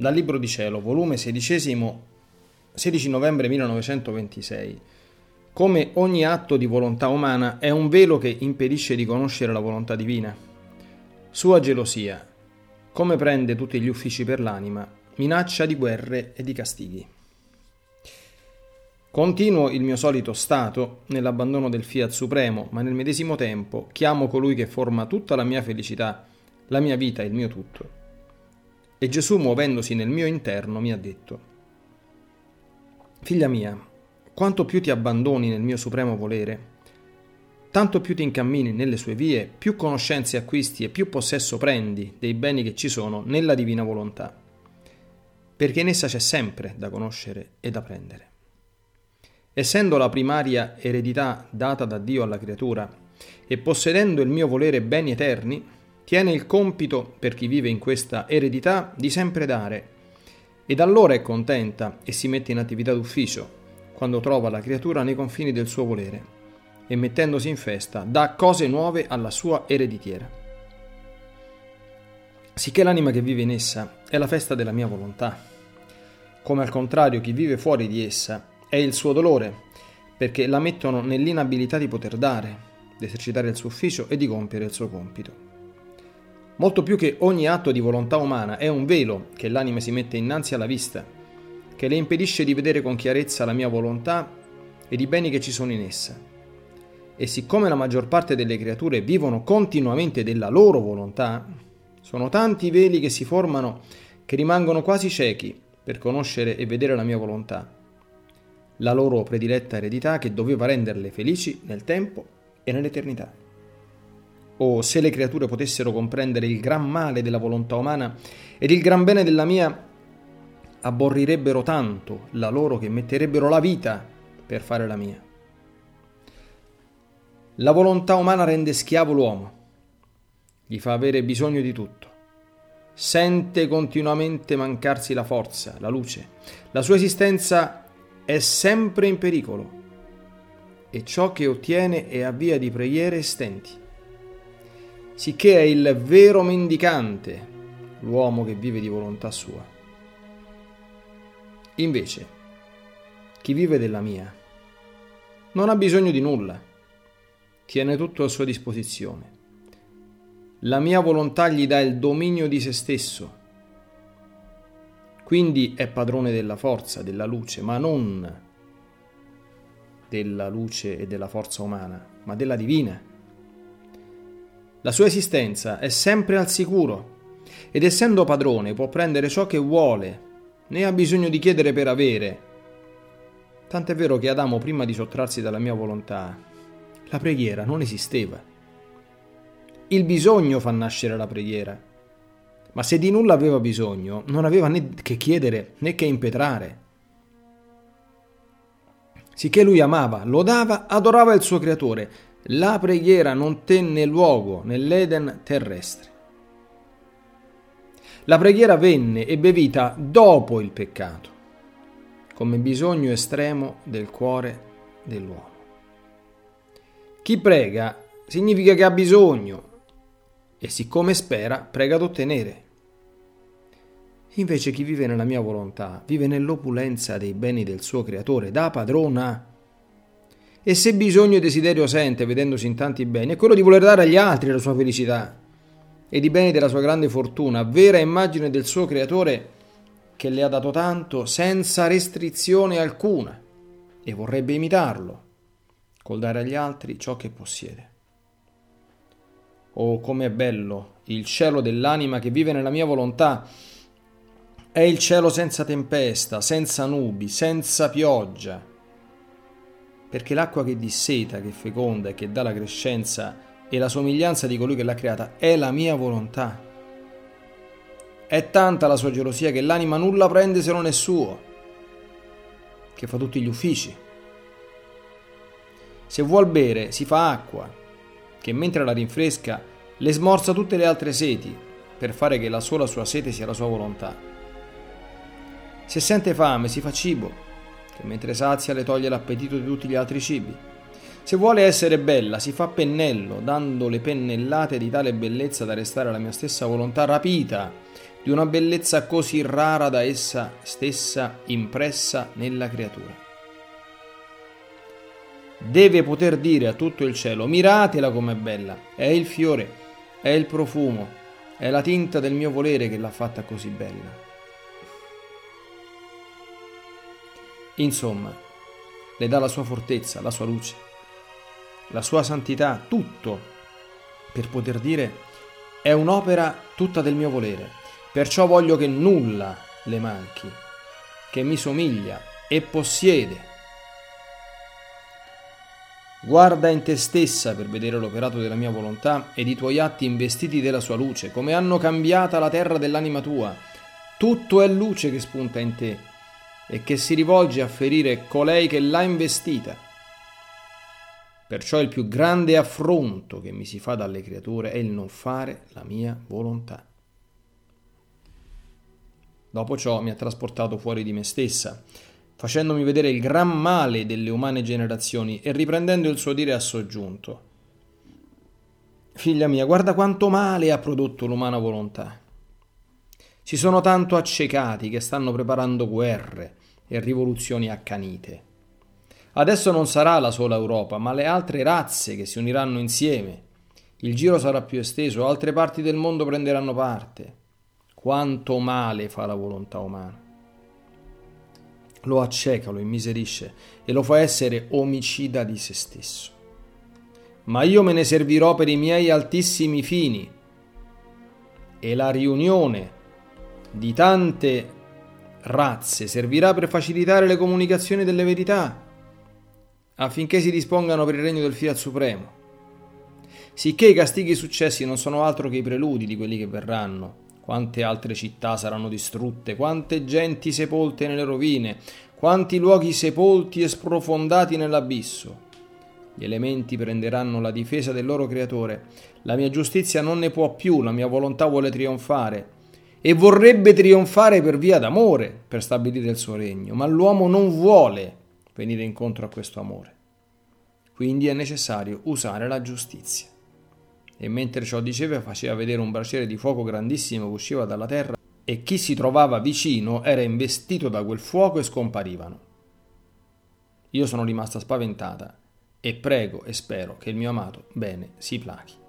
Dal Libro di Cielo, volume 16, 16 novembre 1926. Come ogni atto di volontà umana è un velo che impedisce di conoscere la volontà divina. Sua gelosia, come prende tutti gli uffici per l'anima, minaccia di guerre e di castighi. Continuo il mio solito stato nell'abbandono del fiat supremo, ma nel medesimo tempo chiamo colui che forma tutta la mia felicità, la mia vita il mio tutto. E Gesù, muovendosi nel mio interno, mi ha detto, Figlia mia, quanto più ti abbandoni nel mio supremo volere, tanto più ti incammini nelle sue vie, più conoscenze acquisti e più possesso prendi dei beni che ci sono nella divina volontà, perché in essa c'è sempre da conoscere e da prendere. Essendo la primaria eredità data da Dio alla creatura e possedendo il mio volere beni eterni, tiene il compito per chi vive in questa eredità di sempre dare, ed allora è contenta e si mette in attività d'ufficio, quando trova la creatura nei confini del suo volere, e mettendosi in festa dà cose nuove alla sua ereditiera. Sicché l'anima che vive in essa è la festa della mia volontà, come al contrario chi vive fuori di essa è il suo dolore, perché la mettono nell'inabilità di poter dare, di esercitare il suo ufficio e di compiere il suo compito. Molto più che ogni atto di volontà umana è un velo che l'anima si mette innanzi alla vista, che le impedisce di vedere con chiarezza la mia volontà ed i beni che ci sono in essa. E siccome la maggior parte delle creature vivono continuamente della loro volontà, sono tanti i veli che si formano che rimangono quasi ciechi per conoscere e vedere la mia volontà la loro prediletta eredità che doveva renderle felici nel tempo e nell'eternità. O se le creature potessero comprendere il gran male della volontà umana ed il gran bene della mia, aborrirebbero tanto la loro che metterebbero la vita per fare la mia. La volontà umana rende schiavo l'uomo, gli fa avere bisogno di tutto. Sente continuamente mancarsi la forza, la luce. La sua esistenza è sempre in pericolo e ciò che ottiene è a via di preghiere e stenti. Sicché è il vero mendicante l'uomo che vive di volontà sua. Invece, chi vive della mia non ha bisogno di nulla, tiene tutto a sua disposizione. La mia volontà gli dà il dominio di se stesso quindi è padrone della forza, della luce, ma non della luce e della forza umana, ma della divina. La sua esistenza è sempre al sicuro ed essendo padrone può prendere ciò che vuole, né ha bisogno di chiedere per avere. Tant'è vero che Adamo, prima di sottrarsi dalla mia volontà, la preghiera non esisteva. Il bisogno fa nascere la preghiera ma se di nulla aveva bisogno, non aveva né che chiedere né che impetrare. Sicché lui amava, lodava, adorava il suo creatore. La preghiera non tenne luogo nell'Eden terrestre. La preghiera venne ebbe vita dopo il peccato, come bisogno estremo del cuore dell'uomo. Chi prega significa che ha bisogno e siccome spera, prega ad ottenere. Invece chi vive nella mia volontà vive nell'opulenza dei beni del suo creatore, da padrona. E se bisogno e desiderio sente vedendosi in tanti beni, è quello di voler dare agli altri la sua felicità ed i beni della sua grande fortuna, vera immagine del suo creatore che le ha dato tanto senza restrizione alcuna e vorrebbe imitarlo col dare agli altri ciò che possiede. Oh, com'è bello il cielo dell'anima che vive nella mia volontà è il cielo senza tempesta, senza nubi, senza pioggia. Perché l'acqua che disseta, che feconda e che dà la crescenza e la somiglianza di colui che l'ha creata è la mia volontà. È tanta la sua gelosia che l'anima nulla prende se non è suo, che fa tutti gli uffici. Se vuol bere, si fa acqua, che mentre la rinfresca le smorza tutte le altre seti, per fare che la sola sua sete sia la sua volontà. Se sente fame si fa cibo, che mentre sazia le toglie l'appetito di tutti gli altri cibi. Se vuole essere bella si fa pennello, dando le pennellate di tale bellezza da restare alla mia stessa volontà rapita di una bellezza così rara da essa stessa impressa nella creatura. Deve poter dire a tutto il cielo, miratela com'è bella, è il fiore, è il profumo, è la tinta del mio volere che l'ha fatta così bella. Insomma, le dà la sua fortezza, la sua luce, la sua santità, tutto, per poter dire è un'opera tutta del mio volere, perciò voglio che nulla le manchi, che mi somiglia e possiede. Guarda in te stessa per vedere l'operato della mia volontà ed i tuoi atti investiti della sua luce, come hanno cambiata la terra dell'anima tua. Tutto è luce che spunta in te e che si rivolge a ferire colei che l'ha investita. Perciò il più grande affronto che mi si fa dalle creature è il non fare la mia volontà. Dopo ciò mi ha trasportato fuori di me stessa, facendomi vedere il gran male delle umane generazioni e riprendendo il suo dire ha soggiunto. Figlia mia, guarda quanto male ha prodotto l'umana volontà. Si sono tanto accecati che stanno preparando guerre e rivoluzioni accanite. Adesso non sarà la sola Europa, ma le altre razze che si uniranno insieme. Il giro sarà più esteso, altre parti del mondo prenderanno parte. Quanto male fa la volontà umana. Lo acceca, lo immiserisce e lo fa essere omicida di se stesso. Ma io me ne servirò per i miei altissimi fini. E la riunione di tante razze servirà per facilitare le comunicazioni delle verità, affinché si dispongano per il regno del Fiat Supremo. Sicché i castighi successi non sono altro che i preludi di quelli che verranno. Quante altre città saranno distrutte, quante genti sepolte nelle rovine, quanti luoghi sepolti e sprofondati nell'abisso. Gli elementi prenderanno la difesa del loro creatore. La mia giustizia non ne può più, la mia volontà vuole trionfare e vorrebbe trionfare per via d'amore per stabilire il suo regno, ma l'uomo non vuole venire incontro a questo amore. Quindi è necessario usare la giustizia. E mentre ciò diceva faceva vedere un braciere di fuoco grandissimo che usciva dalla terra e chi si trovava vicino era investito da quel fuoco e scomparivano. Io sono rimasta spaventata e prego e spero che il mio amato bene si plachi.